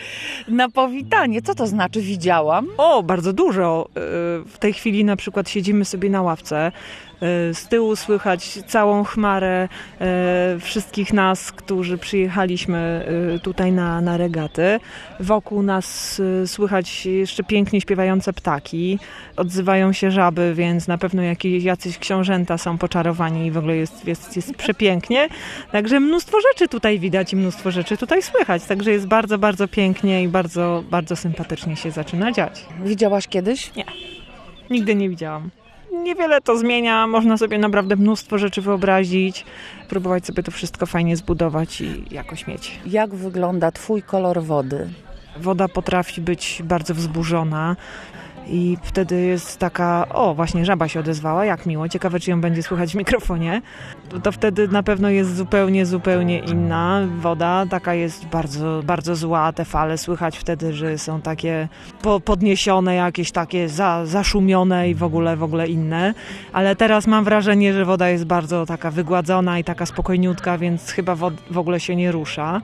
Speaker 2: na powitanie. Co to znaczy widziałam?
Speaker 11: O, bardzo dużo. Y, W tej chwili na przykład siedzimy sobie na ławce. Y, Z tyłu słychać całą chmarę y, wszystkich nas, którzy przyjechaliśmy y, tutaj na, na regaty. Wokół nas słychać jeszcze pięknie śpiewające ptaki. Odzywają się żaby, więc na pewno jakieś, jacyś książęta są poczarowani i w ogóle jest, jest, jest przepięknie. Także mnóstwo rzeczy tutaj widać i mnóstwo rzeczy tutaj słychać. Także jest bardzo, bardzo pięknie i bardzo, bardzo sympatycznie się zaczyna dziać.
Speaker 2: Widziałaś kiedyś?
Speaker 11: Nie. Nigdy nie widziałam. Niewiele to zmienia, można sobie naprawdę mnóstwo rzeczy wyobrazić, próbować sobie to wszystko fajnie zbudować i jakoś mieć.
Speaker 2: Jak wygląda twój kolor wody?
Speaker 11: Woda potrafi być bardzo wzburzona i wtedy jest taka, o właśnie żaba się odezwała, jak miło, ciekawe czy ją będzie słychać w mikrofonie. To, to wtedy na pewno jest zupełnie, zupełnie inna woda, taka jest bardzo, bardzo zła, te fale słychać wtedy, że są takie po, podniesione, jakieś takie za, zaszumione i w ogóle, w ogóle inne. Ale teraz mam wrażenie, że woda jest bardzo taka wygładzona i taka spokojniutka, więc chyba w ogóle się nie rusza.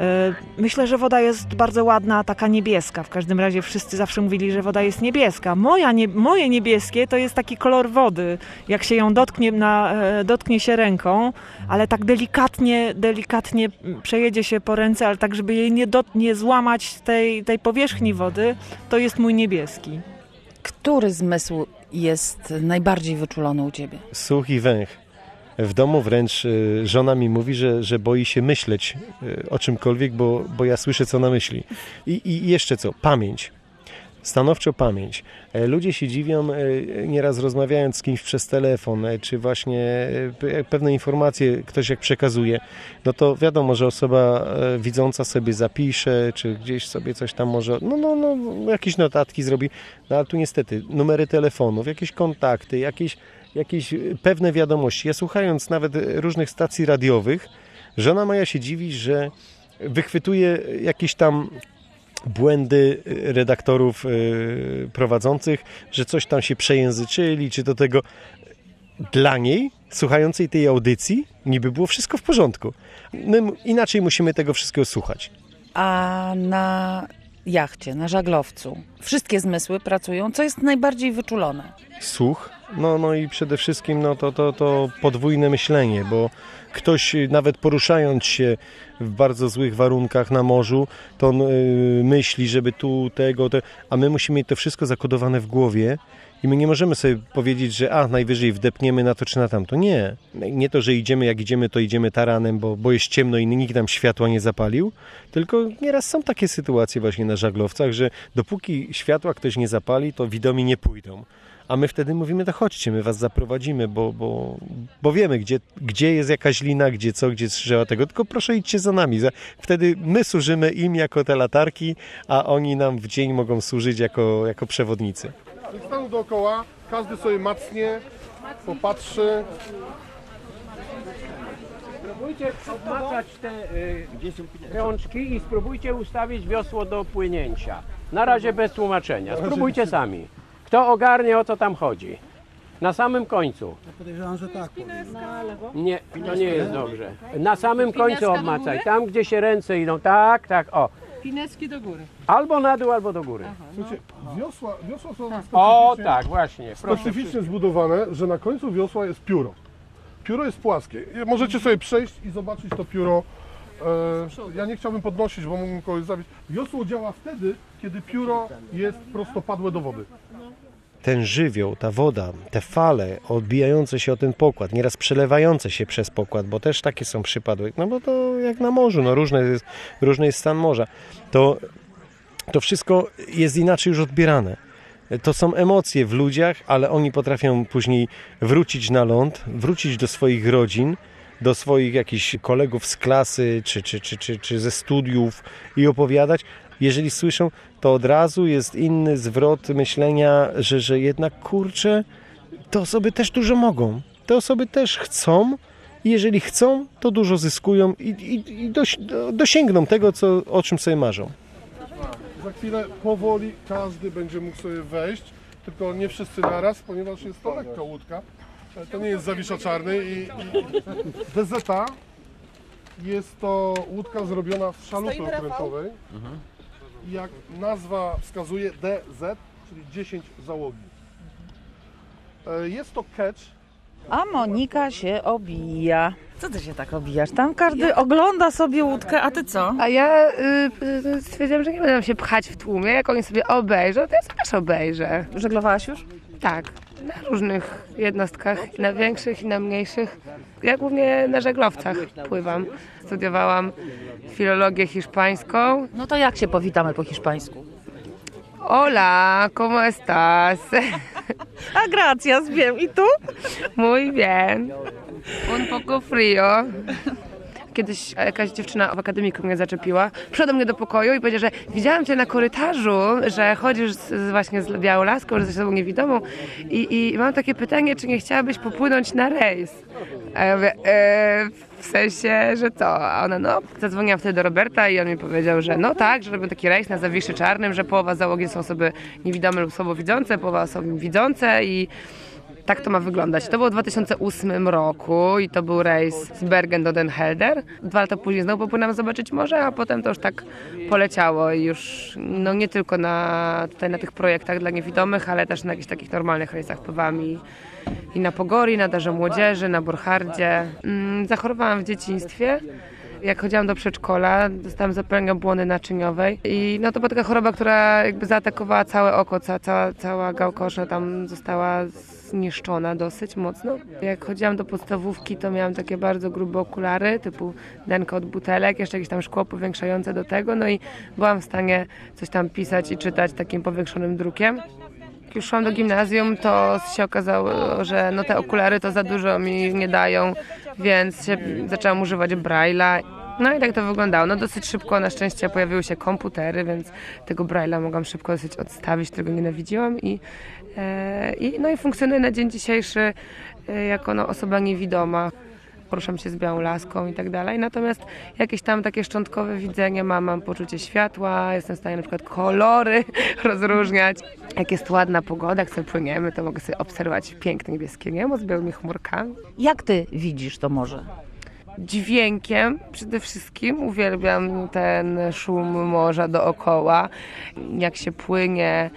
Speaker 11: E, Myślę, że woda jest bardzo ładna, taka niebieska. W każdym razie wszyscy zawsze mówili, że woda jest niebieska. Moja nie, moje niebieskie to jest taki kolor wody. Jak się ją dotknie, na, e, dotknie się ręką, ale tak delikatnie, delikatnie przejedzie się po ręce, ale tak, żeby jej nie, dot, nie złamać tej, tej powierzchni wody, to jest mój niebieski.
Speaker 2: Który zmysł jest najbardziej wyczulony u ciebie?
Speaker 10: Słuch i węch. W domu wręcz y, żona mi mówi, że, że boi się myśleć y, o czymkolwiek, bo, bo ja słyszę, co na myśli. I, I jeszcze co? Pamięć. Stanowczo pamięć. E, Ludzie się dziwią, e, nieraz rozmawiając z kimś przez telefon, e, czy właśnie pe- pewne informacje ktoś jak przekazuje, no to wiadomo, że osoba widząca sobie zapisze, czy gdzieś sobie coś tam może, no, no, no jakieś notatki zrobi, no ale tu niestety numery telefonów, jakieś kontakty, jakieś, jakieś pewne wiadomości. Ja słuchając nawet różnych stacji radiowych, żona moja się dziwi, że wychwytuje jakieś tam błędy y, redaktorów y, prowadzących, że coś tam się przejęzyczyli, czy do tego dla niej, słuchającej tej audycji, niby było wszystko w porządku. My inaczej musimy tego wszystkiego słuchać.
Speaker 2: A na jachcie, na żaglowcu, wszystkie zmysły pracują. Co jest najbardziej wyczulone?
Speaker 10: Słuch, no, no i przede wszystkim no, to, to, to podwójne myślenie, bo ktoś y, nawet poruszając się w bardzo złych warunkach na morzu, to on y, myśli, żeby tu tego, te, a my musimy mieć to wszystko zakodowane w głowie i my nie możemy sobie powiedzieć, że a, najwyżej wdepniemy na to czy na tamto. Nie. Nie to, że idziemy, jak idziemy, to idziemy taranem, bo, bo jest ciemno i nikt tam światła nie zapalił, tylko nieraz są takie sytuacje właśnie na żaglowcach, że dopóki światła ktoś nie zapali, to widomi nie pójdą. A my wtedy mówimy, to chodźcie, my was zaprowadzimy, bo, bo, bo wiemy, gdzie, gdzie jest jakaś lina, gdzie co, gdzie trzeba tego, tylko proszę idźcie za nami. Wtedy my służymy im jako te latarki, a oni nam w dzień mogą służyć jako, jako przewodnicy.
Speaker 12: Staną dookoła, każdy sobie macnie, popatrzy.
Speaker 13: Spróbujcie obmacać te y, rączki i spróbujcie ustawić wiosło do płynięcia. Na razie bez tłumaczenia. Spróbujcie sami. Kto ogarnie o co tam chodzi? Na samym końcu.
Speaker 14: Podejrzewam, że tak.
Speaker 13: Nie, to nie jest dobrze. Na samym końcu obmacaj. Tam, gdzie się ręce idą. Tak, tak, o.
Speaker 14: Pineski do góry.
Speaker 13: Albo na dół, albo do góry.
Speaker 12: Słuchajcie, wiosła, wiosła są
Speaker 13: O,
Speaker 12: specyficznie-
Speaker 13: tak, właśnie. Proszę.
Speaker 12: specyficznie zbudowane, że na końcu wiosła jest pióro. Pióro jest płaskie. Możecie sobie przejść i zobaczyć to pióro. E, ja nie chciałbym podnosić, bo mógłbym kogoś zabić. Wiosło działa wtedy, kiedy pióro jest prostopadłe do wody.
Speaker 10: Ten żywioł, ta woda, te fale odbijające się o ten pokład, nieraz przelewające się przez pokład, bo też takie są przypadły, no bo to jak na morzu, no różny jest, różny jest stan morza, to, to wszystko jest inaczej już odbierane. To są emocje w ludziach, ale oni potrafią później wrócić na ląd, wrócić do swoich rodzin, do swoich jakichś kolegów z klasy czy, czy, czy, czy, czy ze studiów i opowiadać. Jeżeli słyszą, to od razu jest inny zwrot myślenia, że, że jednak kurczę, te osoby też dużo mogą. Te osoby też chcą i jeżeli chcą, to dużo zyskują i, i, i doś, do, dosięgną tego, co, o czym sobie marzą.
Speaker 12: Za chwilę powoli każdy będzie mógł sobie wejść, tylko nie wszyscy naraz, ponieważ jest to lekka łódka. To nie jest zawisza czarny i, i DZ jest to łódka zrobiona w szalupie okrętowej. I Jak nazwa wskazuje DZ, czyli 10 załogi. E, Jest to catch,
Speaker 2: A Monika się obija. Co ty się tak obijasz? Tam każdy ogląda sobie łódkę, a ty co?
Speaker 15: A ja y, y, stwierdziłam, że nie będę się pchać w tłumie. Jak oni sobie obejrzą, to ja sobie też obejrzę.
Speaker 2: Żeglowałaś już?
Speaker 15: Tak, na różnych jednostkach, na większych i na mniejszych. Ja głównie na żeglowcach pływam. Studiowałam filologię hiszpańską.
Speaker 2: No to jak się powitamy po hiszpańsku?
Speaker 15: Hola, ¿cómo estás?
Speaker 2: A gracias, wiem. I tu?
Speaker 15: Muy bien. Un poco frío. Kiedyś jakaś dziewczyna w akademiku mnie zaczepiła. Przyszła do mnie do pokoju i powiedziała, że widziałam cię na korytarzu, że chodzisz z, właśnie z białą laską, że jesteś osobą niewidomą i, i mam takie pytanie, czy nie chciałabyś popłynąć na rejs? A ja mówię, e, w sensie, że to. A ona, no, zadzwoniłam wtedy do Roberta i on mi powiedział, że no tak, że robią taki rejs na Zawiszy Czarnym, że połowa załogi są osoby niewidome lub słabowidzące, połowa osoby widzące i tak to ma wyglądać. To było w 2008 roku i to był rejs z Bergen do Den Helder. Dwa lata później znowu popłynęłam zobaczyć morze, a potem to już tak poleciało i już no nie tylko na, tutaj na tych projektach dla niewidomych, ale też na jakichś takich normalnych rejsach pływam i, i na Pogori, na Darze Młodzieży, na Borchardzie. Mm, zachorowałam w dzieciństwie. Jak chodziłam do przedszkola, dostałam zapalenia błony naczyniowej i no to była taka choroba, która jakby zaatakowała całe oko, ca, cała, cała gałka oczna tam została zniszczona dosyć mocno. Jak chodziłam do podstawówki, to miałam takie bardzo grube okulary, typu denka od butelek, jeszcze jakieś tam szkło powiększające do tego, no i byłam w stanie coś tam pisać i czytać takim powiększonym drukiem. Jak już szłam do gimnazjum, to się okazało, że no te okulary to za dużo mi nie dają, więc się zaczęłam używać Braille'a. No i tak to wyglądało. No dosyć szybko na szczęście pojawiły się komputery, więc tego Braille'a mogłam szybko dosyć odstawić, którego nienawidziłam i, e, i, no i funkcjonuję na dzień dzisiejszy e, jako no, osoba niewidoma. Poruszam się z białą laską i tak dalej. Natomiast jakieś tam takie szczątkowe widzenie mam, mam poczucie światła, jestem w stanie na przykład kolory rozróżniać. Jak jest ładna pogoda, jak sobie płyniemy, to mogę sobie obserwować piękne niebieskie niebo z białymi chmurkami.
Speaker 2: Jak ty widzisz to morze?
Speaker 15: dźwiękiem przede wszystkim. Uwielbiam ten szum morza dookoła, jak się płynie.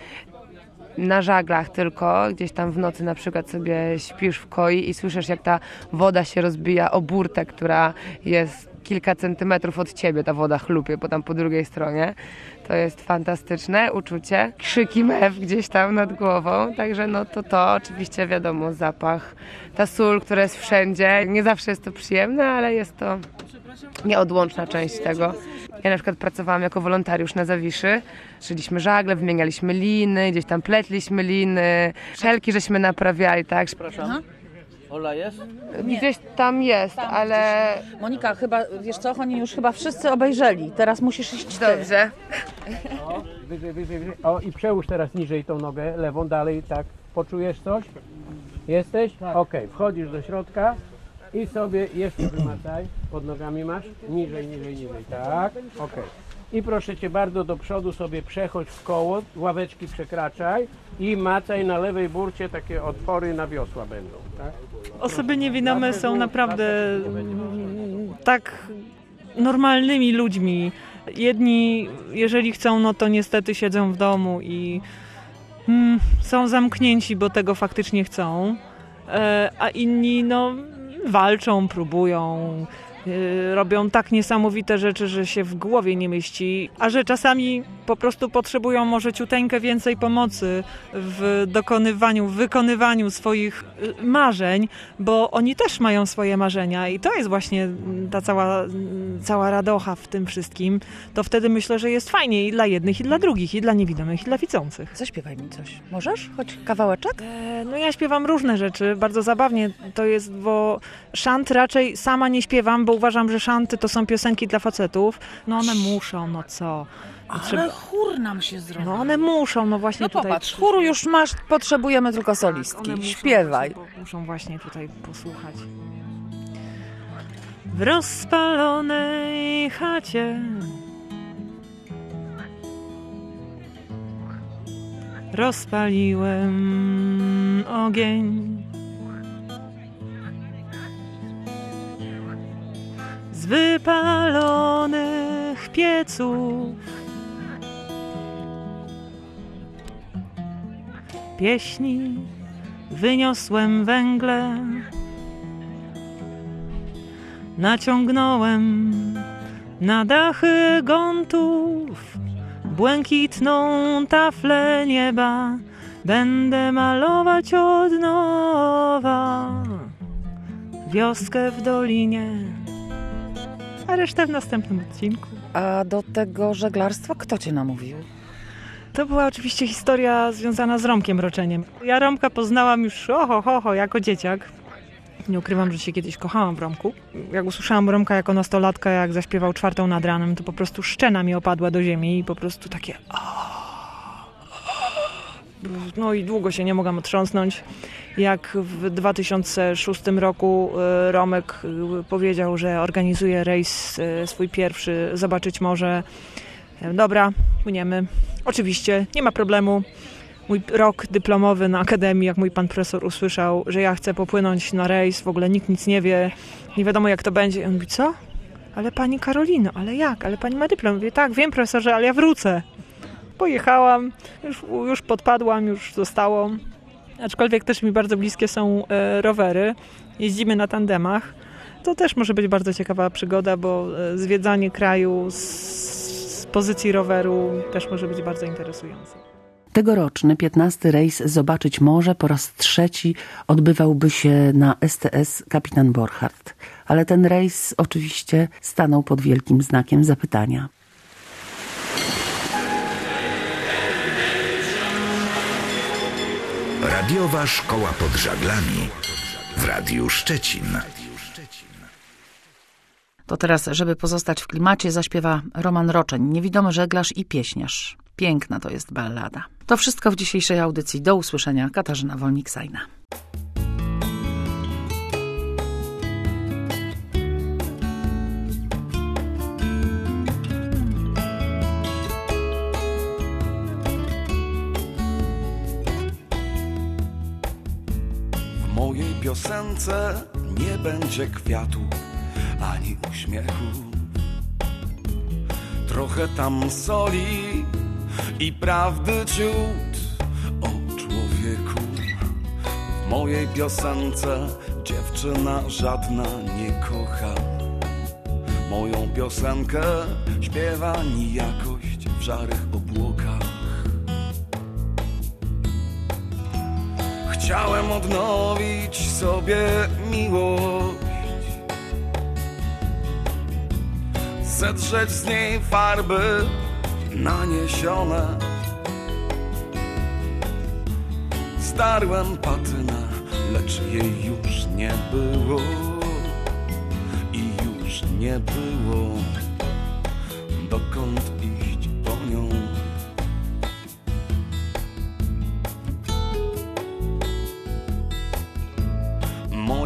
Speaker 15: Na żaglach tylko, gdzieś tam w nocy na przykład sobie śpisz w koi i słyszysz jak ta woda się rozbija o burtę, która jest kilka centymetrów od ciebie, ta woda chlupie, bo tam po drugiej stronie. To jest fantastyczne uczucie. Krzyki mew gdzieś tam nad głową, także no to to oczywiście wiadomo, zapach, ta sól, która jest wszędzie. Nie zawsze jest to przyjemne, ale jest to nieodłączna część tego. Ja na przykład pracowałam jako wolontariusz na Zawiszy. Szyliśmy żagle, wymienialiśmy liny, gdzieś tam pletliśmy liny, szelki żeśmy naprawiali, tak?
Speaker 2: Przepraszam.
Speaker 7: Ola jest?
Speaker 15: Gdzieś tam jest, ale...
Speaker 2: Monika, chyba, wiesz co, oni już chyba wszyscy obejrzeli. Teraz musisz iść ty.
Speaker 15: Dobrze.
Speaker 13: O, wyżej, wyżej, wyżej. O, i przełóż teraz niżej tą nogę, lewą, dalej, tak. Poczujesz coś? Jesteś? Okej, wchodzisz do środka i sobie jeszcze wymacaj. Pod nogami masz? Niżej, niżej, niżej. Tak, okej. I proszę Cię bardzo do przodu sobie przechodź w koło, ławeczki przekraczaj i macaj na lewej burcie takie otwory na wiosła będą, tak?
Speaker 11: Osoby niewidome są naprawdę mm, tak normalnymi ludźmi. Jedni, jeżeli chcą, no to niestety siedzą w domu i mm, są zamknięci, bo tego faktycznie chcą, e, a inni, no, walczą, próbują. E, Robią tak niesamowite rzeczy, że się w głowie nie mieści, a że czasami po prostu potrzebują może ciuteńkę więcej pomocy w dokonywaniu, wykonywaniu swoich y, marzeń, bo oni też mają swoje marzenia i to jest właśnie ta cała, mm, cała radocha w tym wszystkim. To wtedy myślę, że jest fajnie i dla jednych, i dla drugich, i dla niewidomych, i dla widzących.
Speaker 2: Zaśpiewaj mi coś. Możesz? Choć kawałeczek?
Speaker 11: E, No ja śpiewam różne rzeczy, bardzo zabawnie to jest, bo szant raczej sama nie śpiewam, bo uważam, że szanty to są piosenki dla facetów. No one muszą, no co?
Speaker 2: Ale chór nam się zrobił.
Speaker 11: No one muszą, no właśnie
Speaker 2: No
Speaker 11: tutaj.
Speaker 2: popatrz, chóru już masz, potrzebujemy tylko solistki.
Speaker 11: one muszą
Speaker 2: Śpiewaj.
Speaker 11: Muszą właśnie tutaj posłuchać. W rozpalonej chacie rozpaliłem ogień. Z wypalonych pieców pieśni wyniosłem węgle, naciągnąłem na dachy gątów błękitną taflę nieba. Będę malować od nowa wioskę w dolinie, a resztę w następnym odcinku.
Speaker 2: A do tego żeglarstwa kto cię namówił?
Speaker 11: To była oczywiście historia związana z Romkiem Roczeniem. Ja Romka poznałam już oho, ho, ho, jako dzieciak. Nie ukrywam, że się kiedyś kochałam w Romku. Jak usłyszałam Romka jako nastolatka, jak zaśpiewał czwartą nad ranem, to po prostu szczena mi opadła do ziemi i po prostu takie... No i długo się nie mogłam otrząsnąć. Jak w 2006 roku e, Romek e, powiedział, że organizuje rejs e, swój pierwszy, zobaczyć może. Dobra, płyniemy. Oczywiście, nie ma problemu. Mój rok dyplomowy na akademii, jak mój pan profesor usłyszał, że ja chcę popłynąć na rejs, w ogóle nikt nic nie wie, nie wiadomo jak to będzie. I on mówi, co? Ale pani Karolino, ale jak? Ale pani ma dyplom. Mówię, tak, wiem profesorze, ale ja wrócę. Pojechałam, już, już podpadłam, już zostało. Aczkolwiek też mi bardzo bliskie są e, rowery. Jeździmy na tandemach. To też może być bardzo ciekawa przygoda, bo e, zwiedzanie kraju z, pozycji roweru też może być bardzo interesujące.
Speaker 1: Tegoroczny 15 rejs Zobaczyć Morze po raz trzeci odbywałby się na STS Kapitan Borchardt. Ale ten rejs oczywiście stanął pod wielkim znakiem zapytania.
Speaker 6: Radiowa Szkoła pod Żaglami w Radiu Szczecin.
Speaker 2: To teraz, żeby pozostać w klimacie, zaśpiewa Roman Roczeń, niewidomy żeglarz i pieśniarz. Piękna to jest ballada. To wszystko w dzisiejszej audycji. Do usłyszenia. Katarzyna Wolnik-Sajna.
Speaker 16: Piosence nie będzie kwiatu ani uśmiechu. Trochę tam soli i prawdy ciut. O W mojej piosence dziewczyna żadna nie kocha. Moją piosenkę śpiewa nijakość w żarych obłokach. Chciałem odnowić sobie miłość, zedrzeć z niej farby naniesione. Zdarłem patynę, lecz jej już nie było. I już nie było. Dokąd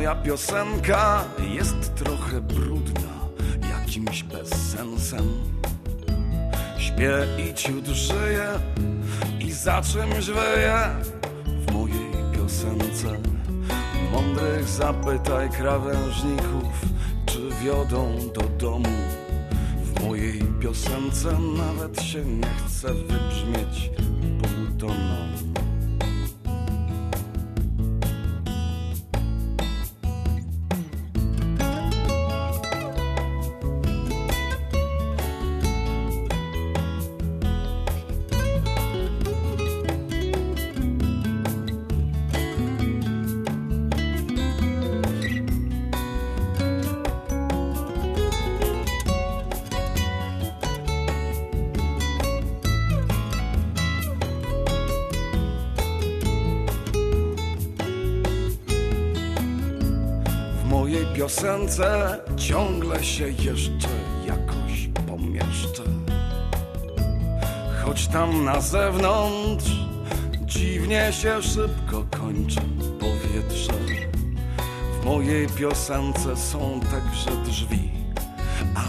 Speaker 16: Moja piosenka jest trochę brudna, jakimś bezsensem. Śpię i ciut żyję i za czymś wyję w mojej piosence. Mądrych zapytaj krawężników, czy wiodą do domu. W mojej piosence nawet się nie chce wybrzmieć półtoną. Piosence ciągle się jeszcze jakoś pomieszczę. Choć tam na zewnątrz dziwnie się szybko kończy powietrze. W mojej piosence są także drzwi,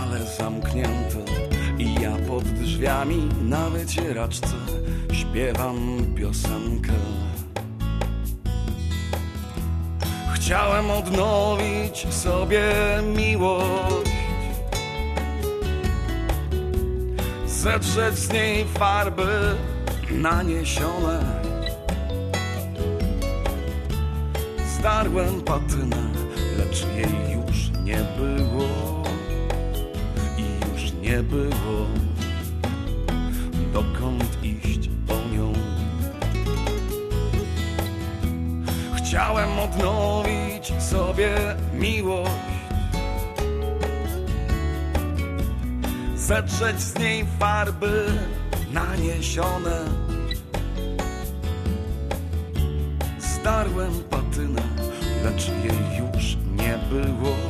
Speaker 16: ale zamknięte. I ja pod drzwiami na wycieraczce śpiewam piosenkę. Chciałem odnowić sobie miłość, zedrzeć z niej farby naniesione. Zdarłem patynę, lecz jej już nie było. I już nie było. Dokąd Chciałem odnowić sobie miłość, zedrzeć z niej farby naniesione. Zdarłem patynę, lecz jej już nie było